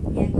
Yeah.